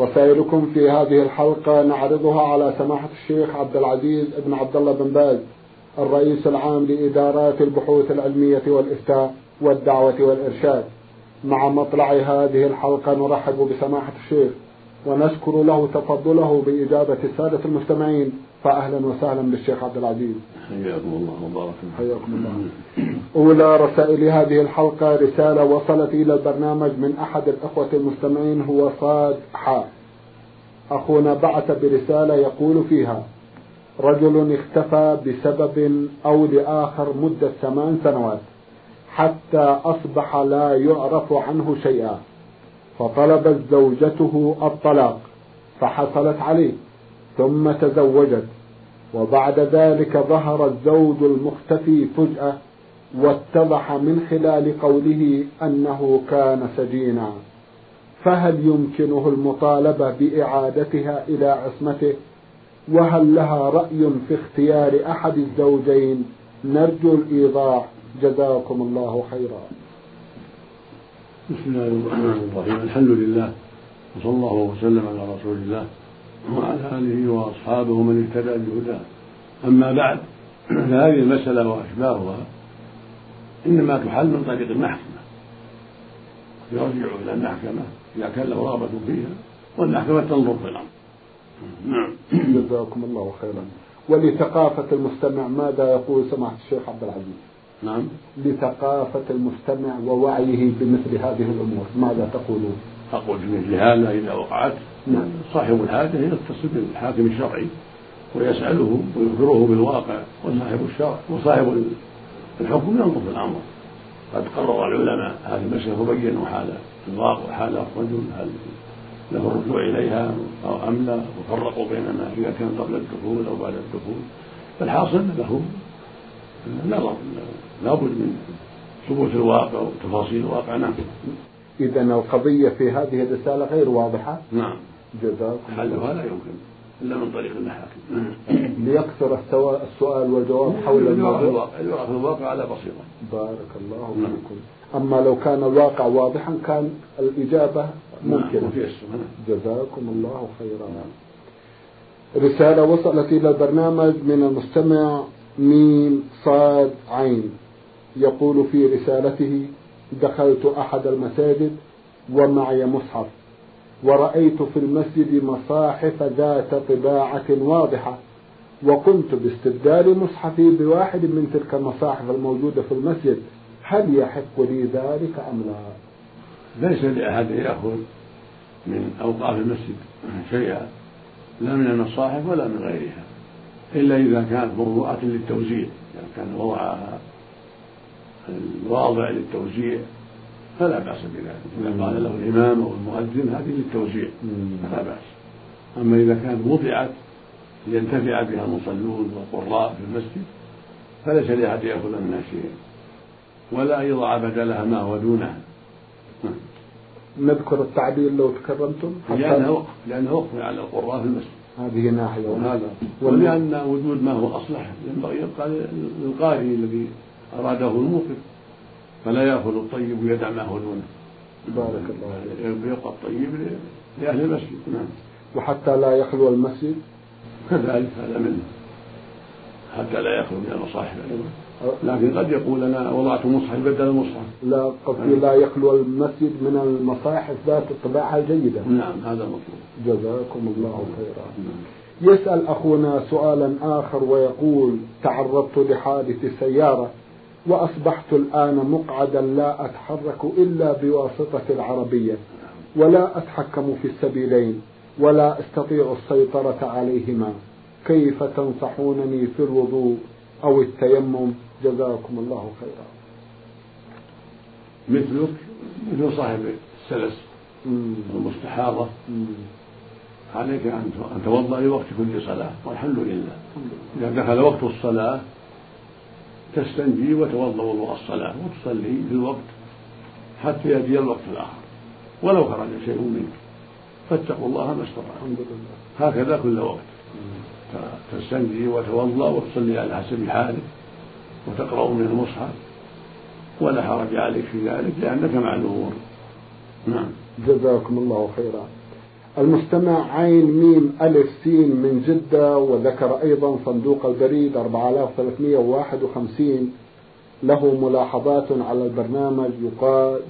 رسائلكم في هذه الحلقة نعرضها على سماحة الشيخ عبد العزيز بن عبد الله بن باز الرئيس العام لإدارات البحوث العلمية والإفتاء والدعوة والإرشاد. مع مطلع هذه الحلقة نرحب بسماحة الشيخ. ونشكر له تفضله بإجابة السادة المستمعين. فأهلا وسهلا بالشيخ عبد العزيز. حياكم الله وبارك حياكم الله. أولى رسائل هذه الحلقة رسالة وصلت إلى البرنامج من أحد الأخوة المستمعين هو صاد حاء أخونا بعث برسالة يقول فيها رجل اختفى بسبب أو لآخر مدة ثمان سنوات حتى أصبح لا يعرف عنه شيئا. فطلبت زوجته الطلاق فحصلت عليه ثم تزوجت وبعد ذلك ظهر الزوج المختفي فجأة واتضح من خلال قوله أنه كان سجينا. فهل يمكنه المطالبة بإعادتها إلى عصمته؟ وهل لها رأي في اختيار أحد الزوجين؟ نرجو الإيضاح. جزاكم الله خيرا. بسم الله الرحمن الرحيم. الحمد لله وصلى الله وسلم على رسول الله وعلى آله وأصحابه من اهتدى بهداه. أما بعد فهذه المسألة وأشباهها إنما تحل من طريق المحكمة. يرجع إلى المحكمة إذا كان له رغبة فيها والمحكمة تنظر في الأمر. نعم. جزاكم الله خيرا. ولثقافة المستمع ماذا يقول سماحة الشيخ عبد العزيز؟ نعم. لثقافة المستمع ووعيه بمثل هذه الأمور. ماذا تقولون؟ أقول في مثل هذا إذا وقعت. نعم. صاحب الحاجة يتصل بالحاكم الشرعي ويسأله ويخبره بالواقع وصاحب الشرع وصاحب الحكم ينظر في الأمر. قد قرر العلماء هذه المسألة وبينوا حال الواقع حال الرجل هل له الرجوع إليها أو أم لا وفرقوا بين ما إذا كان قبل الدخول أو بعد الدخول. فالحاصل له نظر لابد من ثبوت الواقع وتفاصيل الواقع نعم. إذا القضية في هذه الرسالة غير واضحة. نعم. جزاكم حلها لا يمكن. إلا من طريق المحاكم ليكثر السؤال والجواب حول الموضوع. الواقع الواقع على بصيرة. بارك الله نعم. فيكم. أما لو كان الواقع واضحا كان الإجابة ممكنة. نعم. جزاكم الله خيرا. رسالة وصلت إلى البرنامج من المستمع ميم صاد عين. يقول في رسالته دخلت أحد المساجد ومعي مصحف ورأيت في المسجد مصاحف ذات طباعة واضحة وقمت باستبدال مصحفي بواحد من تلك المصاحف الموجودة في المسجد. هل يحق لي ذلك أم لا؟ ليس لأحد يأخذ من أوقاف المسجد شيئا لا من المصاحف ولا من غيرها. إلا إذا كانت موضوعة للتوزيع. إذا كان وضعها الواضع للتوزيع فلا بأس بذلك. إذا قال له الإمام أو المؤذن هذه للتوزيع فلا بأس. أما إذا كانت وضعت لينتفع بها المصلون والقراء في المسجد فليس لأحد يأخذ منها شيئا ولا يضع بدلها ما هو دونها نذكر التعبير لو تكرمتم؟ لأنها وقف لأنها وقف على القراء في المسجد. هذه ناحية. وهذا. ولأن وجود ما هو أصلح ينبغي يبقى للقارئ الذي أراده الموقف. فلا يأخذ الطيب ويدع ما هو دونه. بارك الله عليك يبقى الطيب لأهل المسجد. نعم. وحتى لا يخلو المسجد؟ كذلك هذا منه. حتى لا يخلو من المصاحف. أيضا لكن قد يقول أنا وضعت مصحف بدل المصحف. لا قصدي لا يخلو المسجد من المصاحف ذات الطباعة الجيدة. نعم هذا المطلوب. جزاكم الله خيرا. يسأل أخونا سؤالا آخر ويقول تعرضت لحادث سيارة وأصبحت الآن مقعدا لا أتحرك إلا بواسطة العربية ولا أتحكم في السبيلين ولا أستطيع السيطرة عليهما. كيف تنصحونني في الوضوء أو التيمم؟ جزاكم الله خيرا. مثلك مثل صاحب السلس والمستحاضة عليك أن توضأ لوقت كل صلاة. والحمد لله. إذا دخل وقت الصلاة تستنجي وتوضأ وضوء الصلاة وتصلي في الوقت حتى يأتي الوقت الآخر. ولو خرج شيء منك فاتقوا الله ما استطعتم. هكذا كل وقت. تستنجي وتوضأ وتصلي على حسب حالك. وتقرأ من المصحف ولا حرج عليك في ذلك لأنك معذور نعم. جزاكم الله خيرا. المستمع عين ميم ألف سين من جدة وذكر أيضا صندوق البريد 4351 له ملاحظات على البرنامج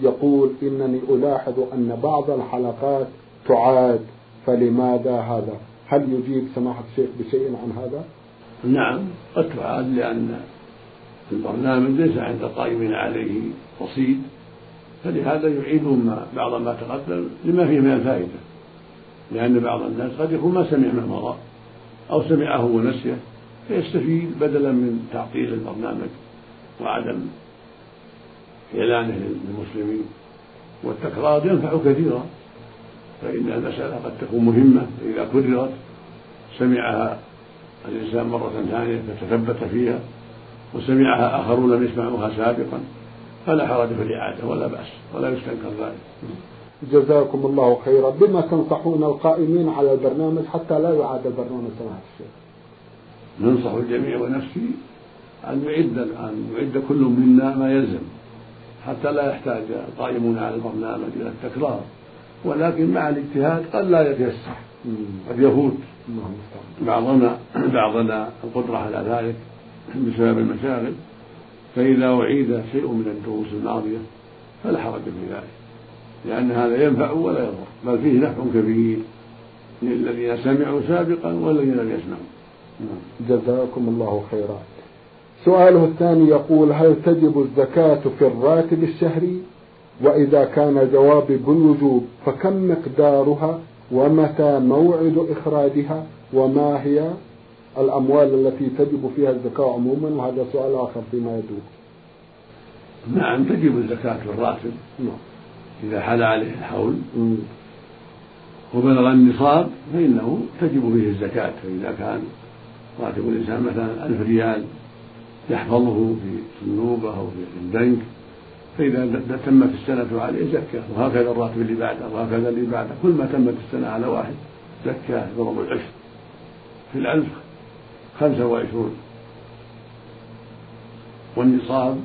يقول إنني ألاحظ أن بعض الحلقات تعاد. فلماذا هذا؟ هل يجيب سماحة الشيخ بشيء عن هذا؟ نعم قد تعاد لأن البرنامج ليس عند القائمين عليه رصيد فلهذا يعيدون بعض ما تقدم لما فيه من الفائدة. لأن بعض الناس قد يكون ما سمع ما مضى أو سمعه ونسيه. فيستفيد بدلا من تعطيل البرنامج وعدم إعلانه للمسلمين. والتكرار ينفع كثيرا. فإن المسألة قد تكون مهمة إذا كررت. سمعها الإنسان مرة ثانية فتثبت فيها. وسمعها آخرون لم يسمعوها سابقا فلا حرج في الإعادة ولا بأس ولا يستنكر ذلك. جزاكم الله خيرا. بما تنصحون القائمين على البرنامج حتى لا يعاد البرنامج سماحة الشيخ؟ ننصح الجميع ونفسي أن يعد أن يعد كل منا ما يلزم حتى لا يحتاج القائمون على البرنامج إلى التكرار. ولكن مع الاجتهاد قد لا يتيسر قد يفوت. بعضنا بعضنا القدرة على ذلك. بسبب المشاغل فإذا أعيد شيء من الدروس الماضية فلا حرج في ذلك لأن هذا ينفع ولا يضر بل فيه نفع كبير للذين سمعوا سابقا والذين لم يسمعوا. جزاكم الله خيرا. سؤاله الثاني يقول هل تجب الزكاة في الراتب الشهري؟ وإذا كان جوابي بالوجوب فكم مقدارها؟ ومتى موعد إخراجها؟ وما هي؟ الأموال التي تجب فيها الزكاة عموما وهذا سؤال آخر فيما يدور. نعم تجب الزكاة في الراتب. نعم. إذا حل عليه الحول. وبلغ النصاب فإنه تجب فيه الزكاة. فإذا كان راتب الإنسان مثلا ألف ريال يحفظه في صندوقه أو في البنك فإذا تمت السنة عليه زكاة. وهكذا الراتب اللي بعده وهكذا اللي بعده. كل ما تمت السنة على واحد زكاة ضرب العشر في الألف. خمسة وعشرون. والنصاب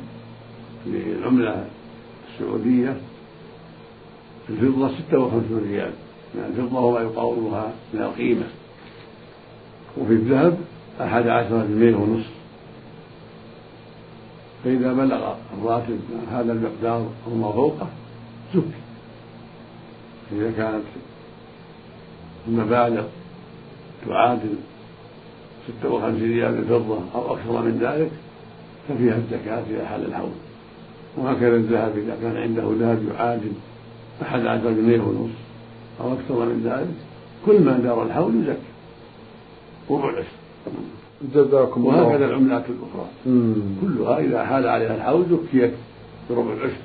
للعملة السعودية الفضة ستة وخمسون ريال. من الفضة وما يقاومها من القيمة. وفي الذهب أحد عشر جنيه ونصف. فإذا بلغ الراتب هذا المقدار أو ما فوقه زك إذا كانت المبالغ تعادل وخمسين ريال الفضة أو أكثر من ذلك ففيها الزكاة إذا حل الحول. وهكذا الذهب إذا كان عنده ذهب يعادل أحد عشر جنيه ونصف أو أكثر من ذلك كل ما دار الحول يزكى ربع العشر جزاكم الله. وهكذا العملات الأخرى. كلها إذا حال عليها الحول زكيت بربع العشر.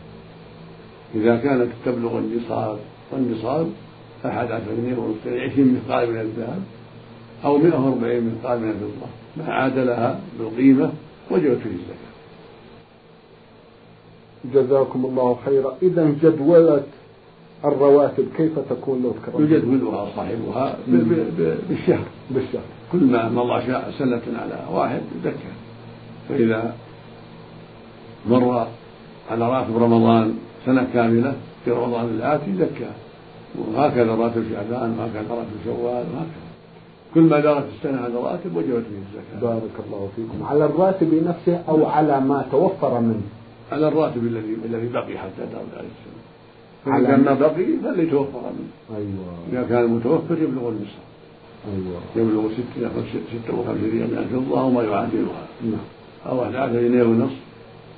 إذا كانت تبلغ النصاب والنصاب أحد عشر جنيه ونصف يعني عشرين مثقال من الذهب أو 140 مثقال من الفضة ما عادلها بالقيمة وجبت فيه الزكاة. جزاكم الله خيرا. إذا جدولة الرواتب كيف تكون لو تكرمت؟ يجدولها صاحبها بالشهر بالشهر. كل ما مضى سنة على واحد زكى فإذا مر على راتب رمضان سنة كاملة في رمضان الآتي زكى وهكذا راتب شعبان وهكذا راتب شوال وهكذا. كل ما دارت السنة على الراتب وجبت فيه الزكاة. بارك الله فيكم. على الراتب نفسه أو على ما توفر منه؟ على الراتب الذي الذي بقي حتى دارت عليه السنة. كان ما بقي فليتوفر منه. أيوة. إذا كان متوفر يبلغ النصاب أيوة. يبلغ ستة ستة وخمسين من الفضة أو ما يعادلها. نعم. أو أحد عشر جنيه ونصف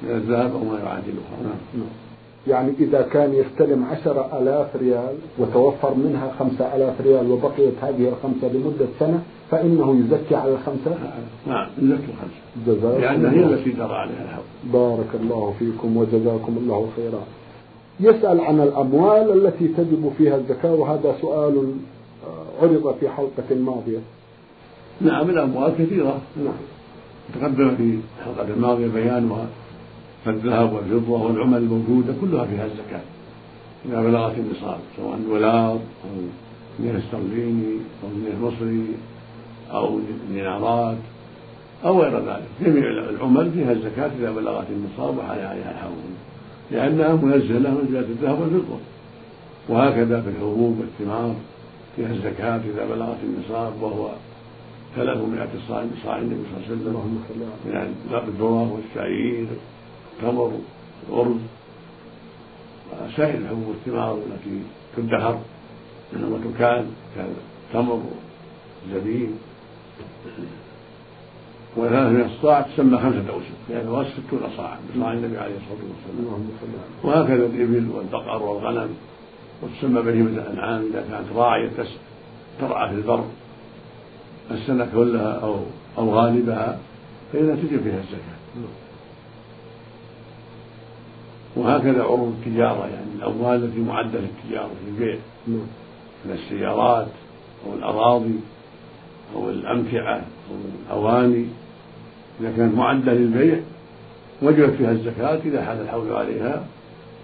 من الذهب أو ما يعادلها. نعم. نعم. يعني إذا كان يستلم عشر ألاف ريال وتوفر منها خمسة ألاف ريال وبقيت هذه الخمسة لمدة سنة فإنه يزكي على الخمسة؟ نعم يزكي الخمسة. جزاكم لأن هي التي جرى عليها الحول بارك الله فيكم وجزاكم الله خيرا. يسأل عن الأموال التي تجب فيها الزكاة وهذا سؤال عرض في حلقة ماضية. نعم الأموال كثيرة. نعم. تقدم في الحلقة الماضية بيانها فالذهب والفضة والعمل الموجودة كلها فيها الزكاة. إذا بلغت النصاب سواء دولار أو جنيه استرليني أو جنيه مصري أو دينارات أو غير ذلك. جميع العمل فيها الزكاة إذا بلغت النصاب وحال عليها الحول لأنها منزلة منزلة الذهب والفضة. وهكذا في الحبوب والثمار فيها الزكاة إذا بلغت النصاب وهو ثلاثمائة صاع من صاع النبي صلى الله عليه وسلم. من الذرة والشعير. التمر والأرز وسائر الحبوب والثمار التي تدخر وتكال كالتمر والزبيب وثلاث الصاع تسمى خمسة أوسق يعني هو ستون صاعا بصاع النبي عليه الصلاة والسلام. وهكذا الإبل والبقر والغنم وتسمى بهيمة الأنعام إذا كانت راعية ترعى في البر. السنة كلها أو أو غالبها فإذا تجب فيها الزكاة. وهكذا عروض التجارة يعني الأموال التي معدة للتجارة في البيع من السيارات أو الأراضي أو الأمتعة أو الأواني. إذا كانت معدة للبيع وجبت فيها الزكاة إذا حال الحول عليها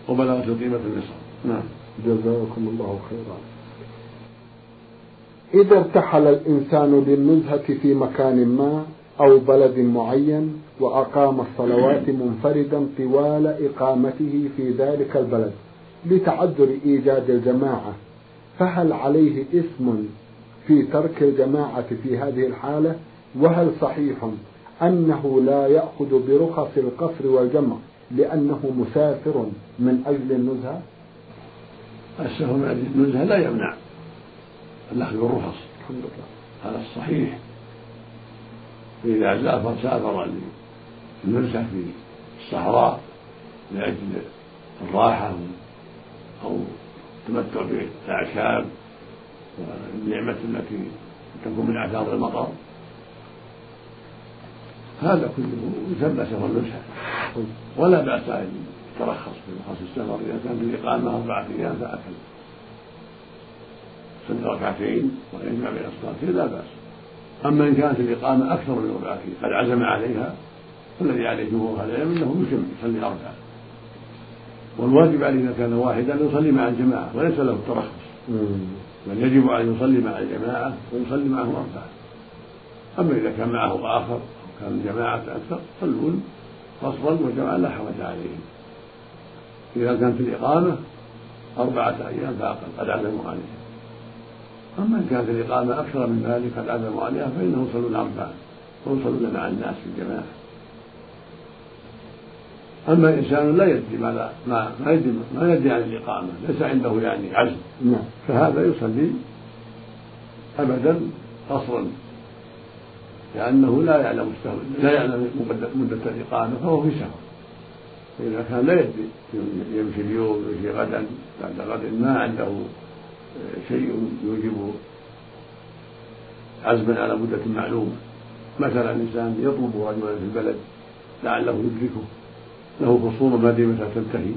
وبلغت القيمة النصاب. نعم. جزاكم الله خيرا. إذا ارتحل الإنسان للنزهة في مكان ما أو بلد معين وأقام الصلوات منفردا طوال إقامته في ذلك البلد لتعذر إيجاد الجماعة. فهل عليه إثم في ترك الجماعة في هذه الحالة؟ وهل صحيح أنه لا يأخذ برخص القصر والجمع لأنه مسافر من أجل النزهة؟ السفر من أجل النزهة لا يمنع الأخذ بالرخص. الحمد لله. هذا الصحيح فإذا سافر سافر. للنزهة في الصحراء لأجل الراحة أو التمتع بالأعشاب والنعمة التي تكون من آثار المطر. هذا كله يسمى سفر نزهة ولا بأس أن يترخص في رخص السفر. إذا كانت الإقامة أربعة أيام فأكل. صلى ركعتين ويجمع بين الصلاتين لا بأس. أما إن كانت الإقامة أكثر من ركعتين قد عزم عليها فالذي عليه جمهور أهل العلم أنه يتم يصلي أربعة والواجب عليه إذا كان واحدا أن يصلي مع الجماعة وليس له الترخص. بل يجب أن يصلي مع الجماعة ويصلي معهم أربعة. أما إذا كان معه آخر أو كان الجماعة أكثر صلون فصلا وجماعة لا حرج عليهم. إذا كانت الإقامة أربعة أيام فأقل قد عزموا عليها أما إن كانت الإقامة أكثر من ذلك قد عزموا عليها فإنهم يصلون أربعة ويصلون مع الناس في الجماعة. أما إنسان لا يدري ما ما ما يدري ما يدري عن الإقامة ليس عنده يعني عزم نعم. فهذا يصلي أبدا قصرا لأنه لا يعلم لا يعلم مدة الإقامة فهو في سفر فإذا كان لا يدري يمشي اليوم يمشي غدا بعد غد ما عنده شيء يوجب عزما على مدة معلومة. مثلا إنسان يطلب رجلا في البلد لعله يدركه. له خصومة ما أدري متى تنتهي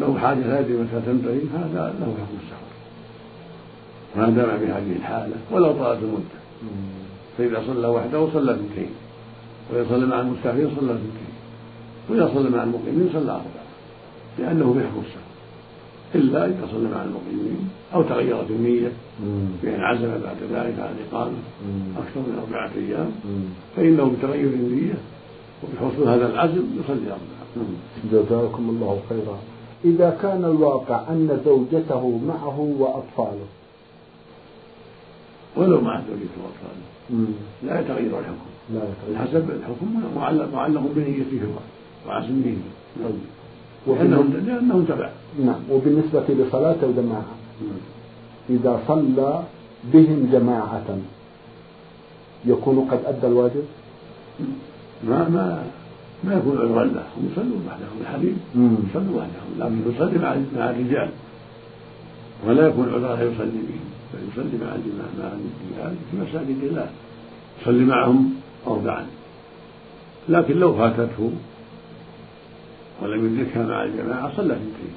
له حاجة لا يدري متى تنتهي هذا له حكم السفر ما دام بهذه الحالة ولو طالت المدة. فإذا صلى وحده صلى اثنتين. وإذا صلى مع المسافرين صلى اثنتين. وإذا صلى مع المقيمين صلى أربعة. لأنه في حكم السفر إلا إذا صلى مع المقيمين أو تغيرت النية بأن عزم بعد ذلك على الإقامة أكثر من أربعة أيام. فإنه بتغير النية وبحصول هذا العزم يصلي أربعة جزاكم الله خيرا. إذا كان الواقع أن زوجته معه وأطفاله. ولو مع زوجته وأطفاله. لا يتغير الحكم. لا يتغير. حسب الحكم معلق بنيته وعزمه لأنهم لأنهم تبع نعم. وبالنسبة لصلاة الجماعة. إذا صلى بهم جماعة يكون قد أدى الواجب؟ ما ما ما يكون عذرا له. هم يصلون وحدهم. الحبيب يصلوا وحدهم. لكن يصلي مع مع الرجال. ولا يكون عذرا لا يصلي بهم بل يصلي مع مع الرجال في مساجد الله. يصلي معهم أربعا. لكن لو فاتته ولم يدركها مع الجماعة صلى اثنتين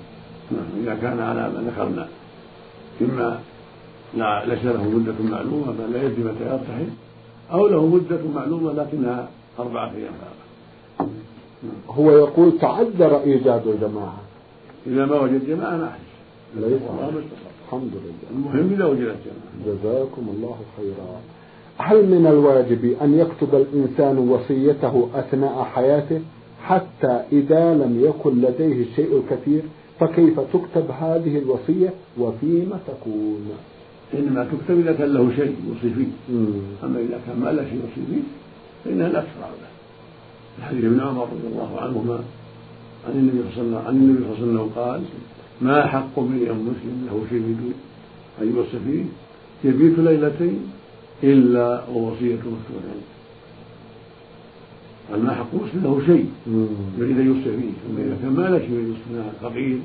نعم. إذا كان على ما ذكرنا. إما لا ليس له مدة معلومة بل لا يدري متى يرتحل. أو له مدة معلومة لكنها أربعة أيام. هو يقول تعذر إيجاد الجماعة. إذا ما وجد جماعة ما ليس. الحمد لله. المهم إذا وجدت جماعة. جزاكم الله خيرا. هل من الواجب أن يكتب الإنسان وصيته أثناء حياته حتى إذا لم يكن لديه الشيء الكثير؟ فكيف تكتب هذه الوصية وفيما تكون؟ إنما تكتب إذا كان له شيء يوصي فيه أما إذا كان ما له شيء يوصي فيه فإنها لا تشرع له الحديث ابن عمر رضي الله عنهما عن النبي صلى الله عليه وسلم عن النبي صلى الله عليه وسلم قال ما حق امرئ مسلم له شيء أن يوصي فيه؟ يبيت ليلتين إلا ووصية مكتوبة. عنده قال ما حق مسلم له شيء يريد أن يوصي فيه. أما إذا كان ما له شيء يوصي فقير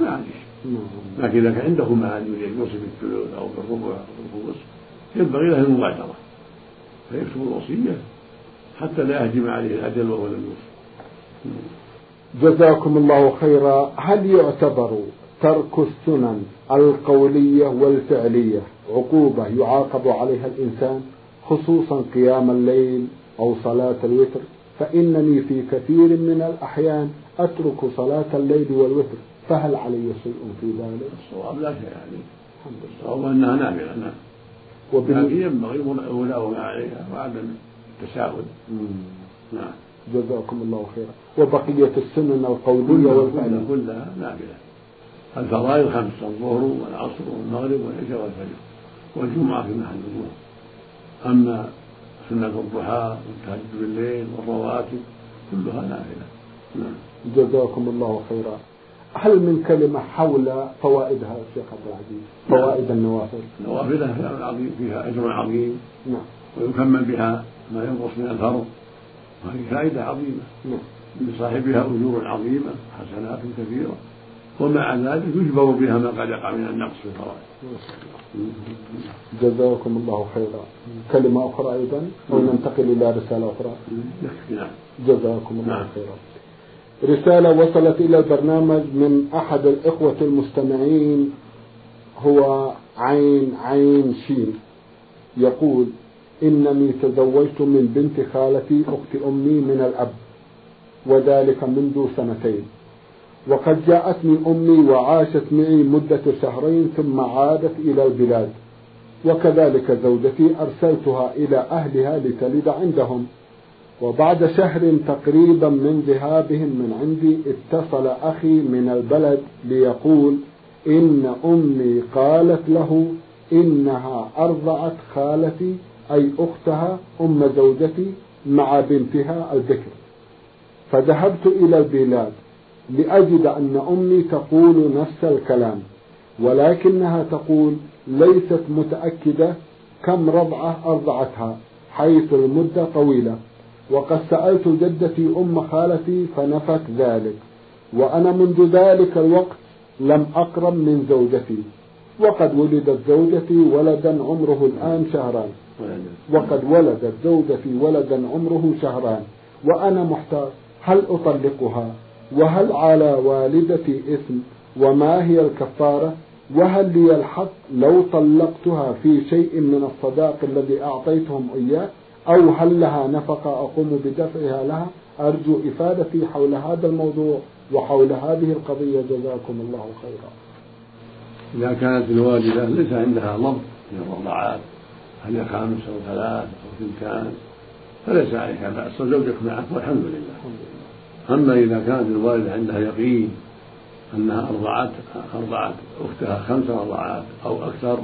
ما عنده شيء. لكن إذا كان عنده مال يريد أن يوصي بالثلث أو بالربع أو بالخمس ينبغي له المبادرة. فيكتب الوصية. حتى لا يهجم عليه الأجل وهو لم جزاكم الله خيرا. هل يعتبر ترك السنن القولية والفعلية عقوبة يعاقب عليها الإنسان خصوصا قيام الليل أو صلاة الوتر؟ فإنني في كثير من الأحيان أترك صلاة الليل والوتر. فهل علي شيء في ذلك؟ الصواب لا شيء عليه الحمد لله. الصواب أنها نافلة نعم. وبال... لكن ينبغي الملاومة عليها وعدم التساهل نعم. جزاكم الله خيرا. وبقية السنن القولية والفعلية كلها نافلة الفرائض خمس الظهر والعصر والمغرب والعشاء والفجر. والجمعة في محل الظهر أما سنة الضحى والتهجد بالليل والرواتب كلها نافلة نعم. جزاكم الله خيرا. هل من كلمة حول فوائدها شيخ عبد العزيز؟ فوائد نعم. النوافل نوافلها فيها عظيم فيها أجر عظيم. نعم. ويكمل بها ما ينقص من الفرض وهذه فائدة عظيمة. نعم. لصاحبها أجور عظيمة حسنات كثيرة. ومع ذلك يجبر بها ما قد يقع من النقص في الفرائض. جزاكم الله خيرا. كلمة أخرى أيضا؟ أو ننتقل إلى رسالة أخرى؟ نعم. جزاكم الله نعم. خيرا. رسالة وصلت إلى البرنامج من أحد الإخوة المستمعين هو عين عين شين. يقول إنني تزوجت من بنت خالتي أخت أمي من الأب وذلك منذ سنتين. وقد جاءتني أمي وعاشت معي مدة شهرين ثم عادت إلى البلاد وكذلك زوجتي أرسلتها إلى أهلها لتلد عندهم. وبعد شهر تقريبا من ذهابهم من عندي اتصل أخي من البلد ليقول إن أمي قالت له إنها أرضعت خالتي أي أختها أم زوجتي مع بنتها الذكر فذهبت إلى البلاد لأجد أن أمي تقول نفس الكلام ولكنها تقول ليست متأكدة كم رضعة أرضعتها حيث المدة طويلة. وقد سألت جدتي أم خالتي فنفت ذلك وأنا منذ ذلك الوقت لم أقرب من زوجتي وقد ولدت زوجتي ولدا عمره الآن شهران. وقد ولدت زوجتي ولدا عمره شهران وأنا محتار هل أطلقها؟ وهل على والدتي إثم؟ وما هي الكفارة؟ وهل لي الحق لو طلقتها في شيء من الصداق الذي أعطيتهم إياه؟ أو هل لها نفقة أقوم بدفعها لها؟ أرجو إفادتي حول هذا الموضوع وحول هذه القضية. جزاكم الله خيرا. إذا كانت الوالدة ليس عندها ضبط من الرضاعات هل هي خامس أو ثلاث أو ثنتان فليس عليها بأس وزوجك معك والحمد لله. أما إذا كانت الوالدة عندها يقين أنها أرضعت أرضعت أختها خمس رضعات أو أكثر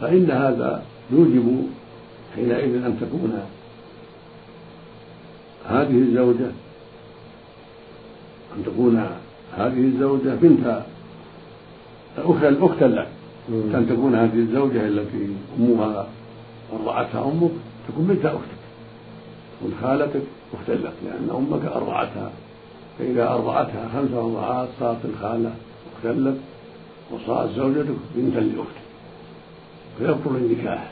فإن هذا يوجب حينئذ أن تكون هذه الزوجة أن تكون هذه الزوجة بنت أختا لك أن تكون هذه الزوجة التي أمها أرضعتها أمك تكون بنت أختك؟ تكون خالتك أختا لك لأن أمك أرضعتها فإذا أرضعتها خمس رضعات صارت الخالة أختا لك وصارت زوجتك بنتا لأختك. فيبطل النكاح.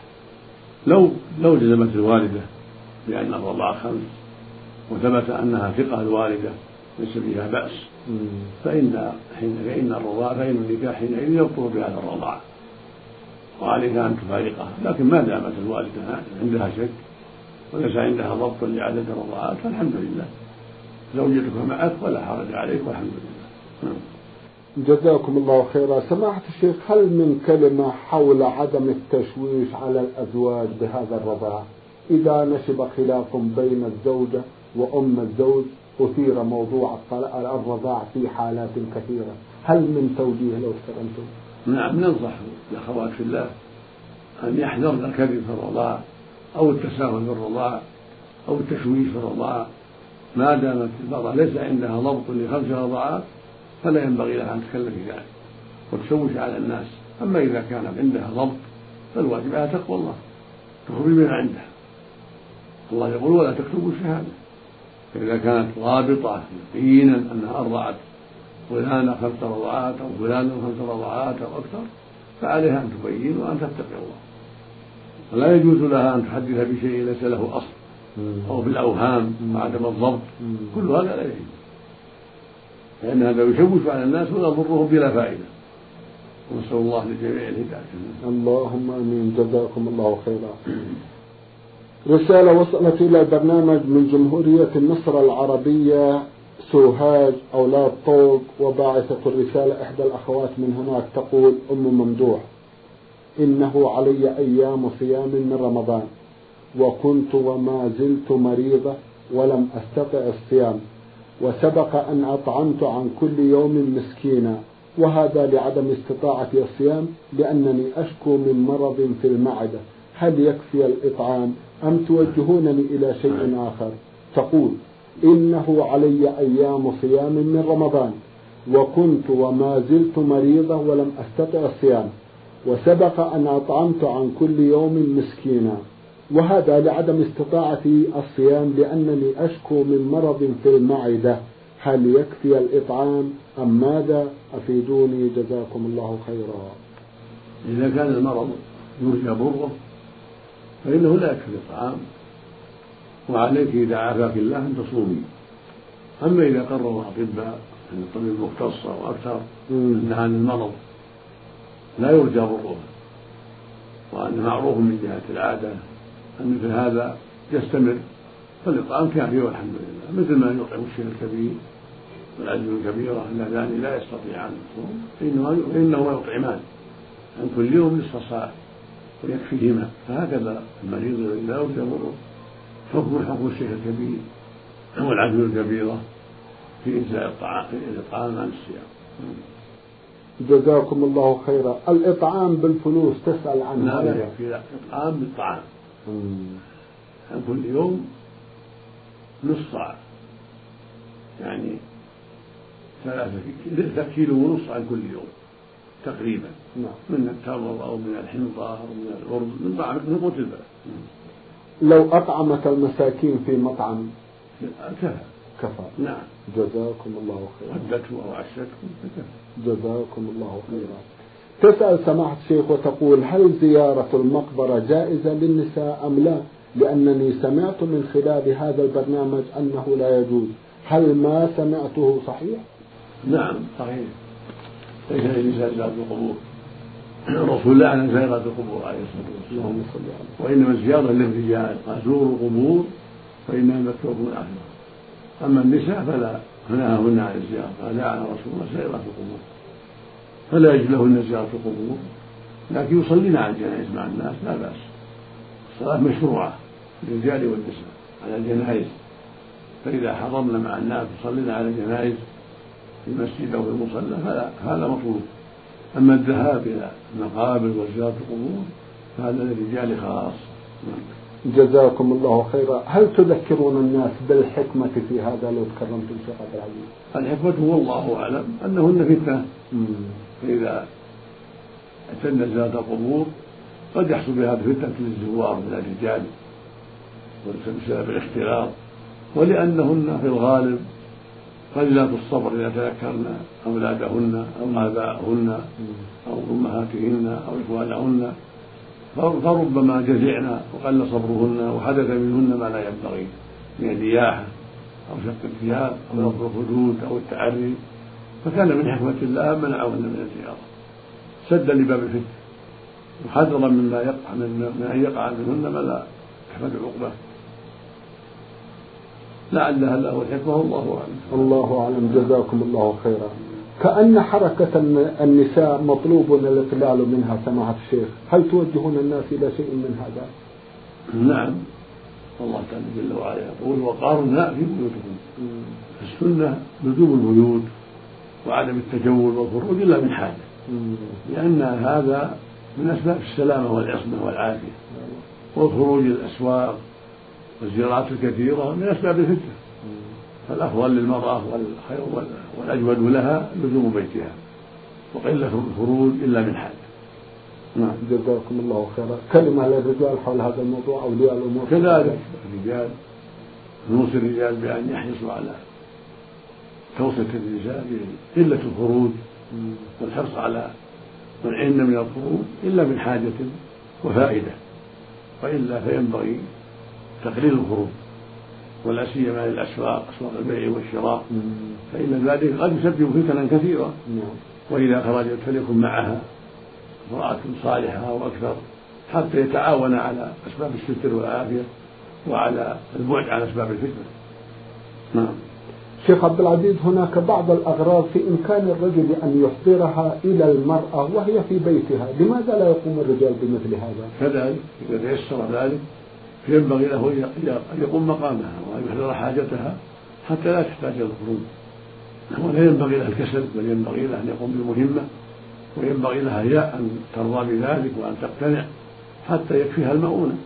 لو لو جزمت الوالدة بأن الرضاعة خمس وثبت أنها ثقة الوالدة ليس فيها بأس. فإن حين فإن الرضاعة فإن النكاح حينئذ يبطل بهذا الرضاعة وعليك أن تفارقها. لكن ما دامت الوالدة عندها شك وليس عندها ضبط لعدد الرضاعات فالحمد لله. زوجتك معك ولا حرج عليك والحمد لله. نعم. جزاكم الله خيرا. سماحة الشيخ هل من كلمة حول عدم التشويش على الأزواج بهذا الرضاع؟ إذا نشب خلاف بين الزوجة وأم الزوج أثير موضوع الرضاع في حالات كثيرة. هل من توجيه لو استلمتم؟ نعم ننصح الأخوات في الله. أن يحذرن الكذب في الرضاع أو التساهل في الرضاع أو التشويش في الرضاع. ما دامت المرأة ليس عندها ضبط لخمس رضاعات فلا ينبغي لها أن تتكلم في ذلك وتشوش على الناس. أما إذا كان عندها ضبط فالواجب عليها تقوى الله تخبر بما عندها. الله يقول ولا تكتبوا الشهادة. فإذا كانت ضابطة يقينا أنها أرضعت فلان خمس رضعات أو فلان خمس رضعات أو أكثر فعليها أن تبين وأن تتقي الله. ولا يجوز لها أن تحدث بشيء ليس له أصل أو بالأوهام وعدم الضبط. كل هذا لا يجوز. لأن هذا يشوش على الناس ويضرهم بلا فائدة. ونسأل الله للجميع الهداية. اللهم آمين. جزاكم الله خيرا. رسالة وصلت إلى البرنامج من جمهورية مصر العربية سوهاج أولاد طوق وباعثة الرسالة إحدى الأخوات من هناك تقول أم ممدوح إنه علي أيام صيام من رمضان وكنت وما زلت مريضة ولم أستطع الصيام وسبق أن أطعمت عن كل يوم مسكينا وهذا لعدم استطاعتي الصيام لأنني أشكو من مرض في المعدة هل يكفي الإطعام؟ أم توجهونني إلى شيء آخر؟ تقول إنه علي أيام صيام من رمضان وكنت وما زلت مريضة ولم أستطع الصيام وسبق أن أطعمت عن كل يوم مسكينا. وهذا لعدم استطاعتي الصيام لأنني أشكو من مرض في المعدة. هل يكفي الإطعام؟ أم ماذا؟ أفيدوني جزاكم الله خيرا. إذا كان المرض يرجى بره فإنه لا يكفي الإطعام وعليك إذا عافاك الله أن تصومي. أما إذا قرر الأطباء أن الطبيب مختص أو أكثر أنها عن المرض لا يرجى بره وأن معروف من جهة العادة أن مثل هذا يستمر فالإطعام كافي والحمد لله. مثل ما يطعم الشيخ الكبير والعجز الكبيرة اللذان لا يستطيعان الصوم فإنهما يطعمان. عن كل يوم نصف صاع. ويكفيهما فهكذا المريض الذي لا يرجى ضره حكم حكم الشيخ الكبير والعجز الكبيرة في إجزاء الطعام عن الصيام. جزاكم الله خيرا. الإطعام بالفلوس تسأل عنه. لا يكفي الإطعام بالطعام. عن كل يوم نصف صاع يعني ثلاثة كيلو ونصف عن كل يوم. تقريبا. نعم. من التمر أو من الحنطة أو من الأرز من طعام من قوت البلد لو أطعمك المساكين في مطعم. كفى كفى. نعم. جزاكم الله خيرا. غدته أو عشته جزاكم الله خيرا. تسأل سماحة الشيخ وتقول هل زيارة المقبرة جائزة للنساء أم لا؟ لأنني سمعت من خلال هذا البرنامج أنه لا يجوز. هل ما سمعته صحيح؟ نعم صحيح. ليس للنساء زيارة القبور. الرسول لعن زيارة القبور عليه الصلاة والسلام. وإنما الزيارة للرجال قال زوروا القبور فإنها مكتوب الآخرة. أما النساء فلا فنهاهن عن الزيارة قال لعن رسول الله زيارة القبور. فلا يجوز لهن زيارة القبور. لكن يصلين على الجنائز مع الناس لا بأس. الصلاة مشروعة للرجال والنساء على الجنائز. فإذا حضرنا مع الناس وصلينا على الجنائز في المسجد أو في المصلى فلا هذا مطلوب. أما الذهاب إلى المقابر وزيارة القبور فهذا للرجال خاص. جزاكم الله خيرا. هل تذكرون الناس بالحكمة في هذا لو تكرمتم شيخ عبد العزيز؟ الحكمة والله أعلم أنهن فتنة. فإذا اعتدنا زيارة القبور قد يحصل بهذا فتنة للزوار من الرجال بسبب الاختلاط ولأنهن في الغالب قليلات الصبر إذا تذكرن أولادهن أو آباءهن أو أمهاتهن أو إخوانهن. فربما جزعن وقل صبرهن وحدث منهن ما لا ينبغي من النياحة أو شق الثياب أو نظر الخدود أو التعري. فكان من حكمة الله منعهن من الزيارة. سدا لباب الفتن. وحذرا مما يقع من, من أن يقع منهن ما لا تحمد عقبه لعلها له الحكمة والله أعلم. الله أعلم. جزاكم الله خيرا. كأن حركة النساء مطلوب الإقلال منها سماحة الشيخ. هل توجهون الناس إلى شيء من هذا؟ نعم. الله تعالى جل وعلا يقول وقار الناء في بيوتكم. السنة لزوم البيوت وعدم التجول والخروج إلا من حاجة. لأن هذا من أسباب السلامة والعصمة والعافية والخروج الأسواق والزيارات الكثيرة من أسباب الفتنة. فالأفضل للمرأة والخير والأجود لها لزوم بيتها. وقلة الخروج إلا من حاجة نعم. جزاكم الله خيرا. كلمة للرجال حول هذا الموضوع أولياء الأمور كذلك الرجال نوصي الرجال بأن يحرصوا على توصية النساء بقلة الخروج والحرص على منعهن من الخروج إلا من حاجة وفائدة. وإلا فينبغي تقليل الخروج ولا سيما للأسواق أسواق البيع والشراء فإن ذلك قد يسبب فتنا كثيره نعم. وإذا خرجت فليكن معها امرأة صالحة وأكثر حتى يتعاون على أسباب الستر والعافية وعلى البعد عن أسباب الفتنة. نعم. شيخ عبد العزيز هناك بعض الأغراض في إمكان الرجل أن يحضرها إلى المرأة وهي في بيتها لماذا لا يقوم الرجال بمثل هذا؟ كذلك إذا تيسر ذلك فينبغي له أن يقوم مقامها وأن يحضر حاجتها حتى لا تحتاج إلى الخروج. ولا ينبغي له الكسل بل ينبغي له أن يقوم بالمهمة وينبغي لها هي أن ترضى بذلك وأن تقتنع حتى يكفيها المؤونة.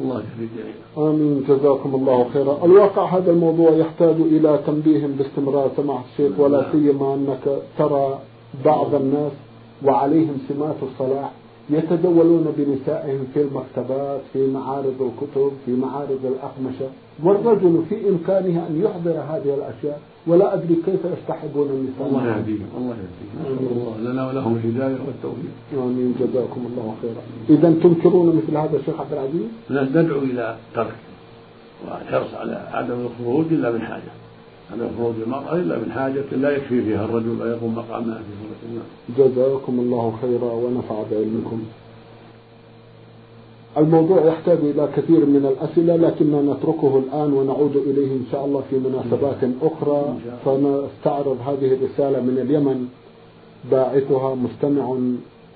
الله يهدي الجميع. آمين. جزاكم الله خيرا، الواقع هذا الموضوع يحتاج إلى تنبيه باستمرار سماحه الشيخ ولا نعم. سيما أنك ترى بعض الناس وعليهم سمات الصلاح. يتجولون بنسائهم في المكتبات في معارض الكتب في معارض الأقمشة. والرجل في إمكانه أن يحضر هذه الأشياء ولا أدري كيف يستحبون النساء. الله يهديهم الله يهديهم. الله لنا ولهم الهداية والتوفيق. آمين. جزاكم الله خيرا. إذا تنكرون مثل هذا الشيخ عبد العزيز؟ ندعو إلى ترك والحرص على عدم الخروج إلا من حاجة. على خروج المرأة إلا من حاجة لا يكفي فيها الرجل ويقوم مقامها في صلاة النار جزاكم الله خيرا ونفع بعلمكم. الموضوع يحتاج إلى كثير من الأسئلة لكننا نتركه الآن ونعود إليه إن شاء الله في مناسبات أخرى. فنستعرض هذه الرسالة من اليمن. باعثها مستمع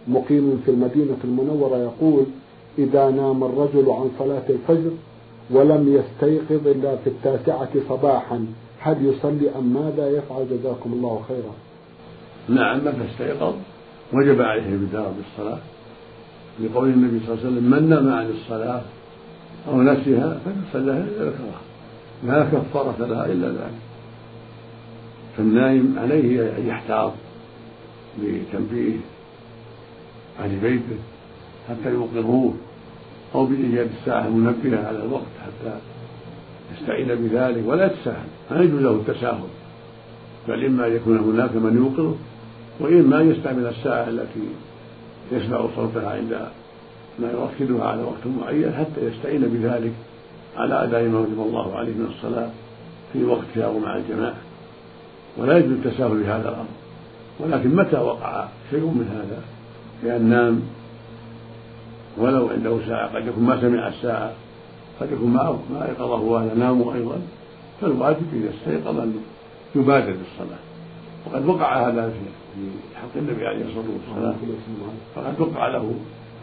مقيم في المدينة المنورة يقول إذا نام الرجل عن صلاة الفجر ولم يستيقظ إلا في التاسعة صباحا هل يصلي أم ماذا يفعل جزاكم الله خيرا؟ نعم من استيقظ وجب عليه البداية بالصلاة. لقول النبي صلى الله عليه وسلم من نام عن الصلاة أو نسيها فليصليها إلا ذكرها لا كفارة لها إلا ذلك. فالنائم عليه أن يحتاط بتنبيه أهل بيته حتى يوقظوه أو بإيجاد الساعة المنبهة على الوقت حتى يستعين بذلك ولا يتساهل ما يجوز له التساهل. بل إما أن يكون هناك من يوقظه وإما أن يستعمل الساعة التي يسمع صوتها عند ما يركزها على وقت معين حتى يستعين بذلك على أداء ما وجب الله عليه من الصلاة في وقتها ومع الجماعة. ولا يجوز التساهل بهذا الأمر. ولكن متى وقع شيء من هذا؟ بأن نام. ولو عنده ساعة قد يكون ما سمع الساعة. قد يكون ما أيقظه وهذا ناموا أيضا فالواجب إذا استيقظ أن يبادر بالصلاة وقد وقع هذا في حق النبي عليه الصلاة والسلام. فقد وقع له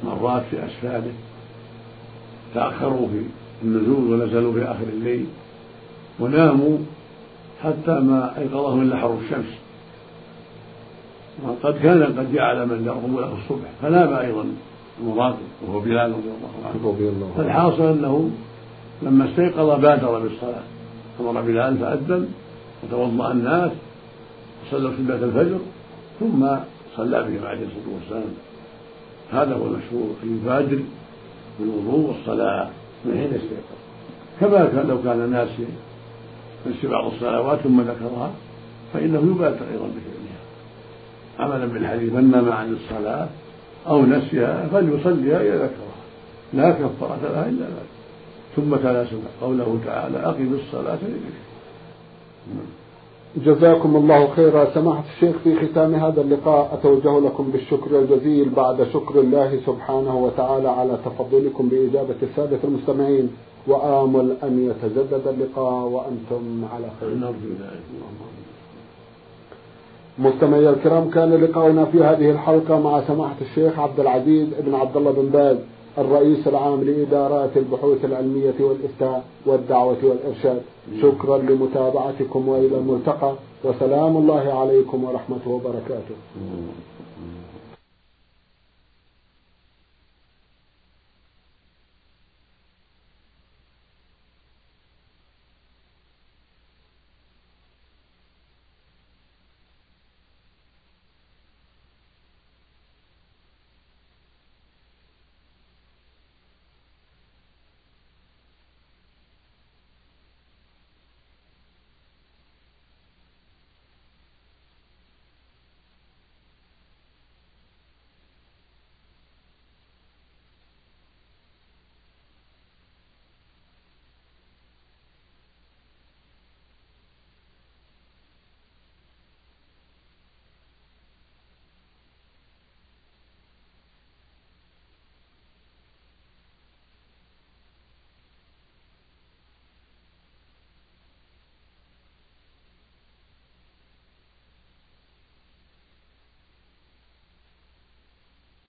مرات في أسفاره تأخروا في النزول ونزلوا في آخر الليل. وناموا حتى ما أيقظهم إلا حر الشمس. وقد كان قد جعل من يرغب له الصبح. فنام أيضا. المراقب وهو بلال رضي الله عنه. فالحاصل أنه لما استيقظ بادر بالصلاة أمر بلال فأذن وتوضأ الناس وصلوا سنة الفجر ثم صلى بهم عليه الصلاة والسلام. هذا هو المشهور أن يبادر بالوضوء والصلاة من حين يستيقظ كما كان لو كان ناسيا نسي بعض الصلوات ثم ذكرها فإنه يبادر أيضا بفعلها. عملا بالحديث من نام عن الصلاة أو نسيها فليصليها إذا ذكرها لا كفارة لها إلا ذلك. ثم تلا قوله تعالى أقم الصلاة لذكري. جزاكم الله خيرا. سماحة الشيخ في ختام هذا اللقاء أتوجه لكم بالشكر الجزيل بعد شكر الله سبحانه وتعالى على تفضلكم بإجابة السادة المستمعين. وآمل أن يتجدد اللقاء وأنتم على خير. مستمعي الكرام كان لقاؤنا في هذه الحلقة مع سماحة الشيخ عبد العزيز بن عبد الله بن باز الرئيس العام لإدارات البحوث العلمية والإفتاء والدعوة والإرشاد. شكرا لمتابعتكم وإلى الملتقى وسلام الله عليكم ورحمة وبركاته.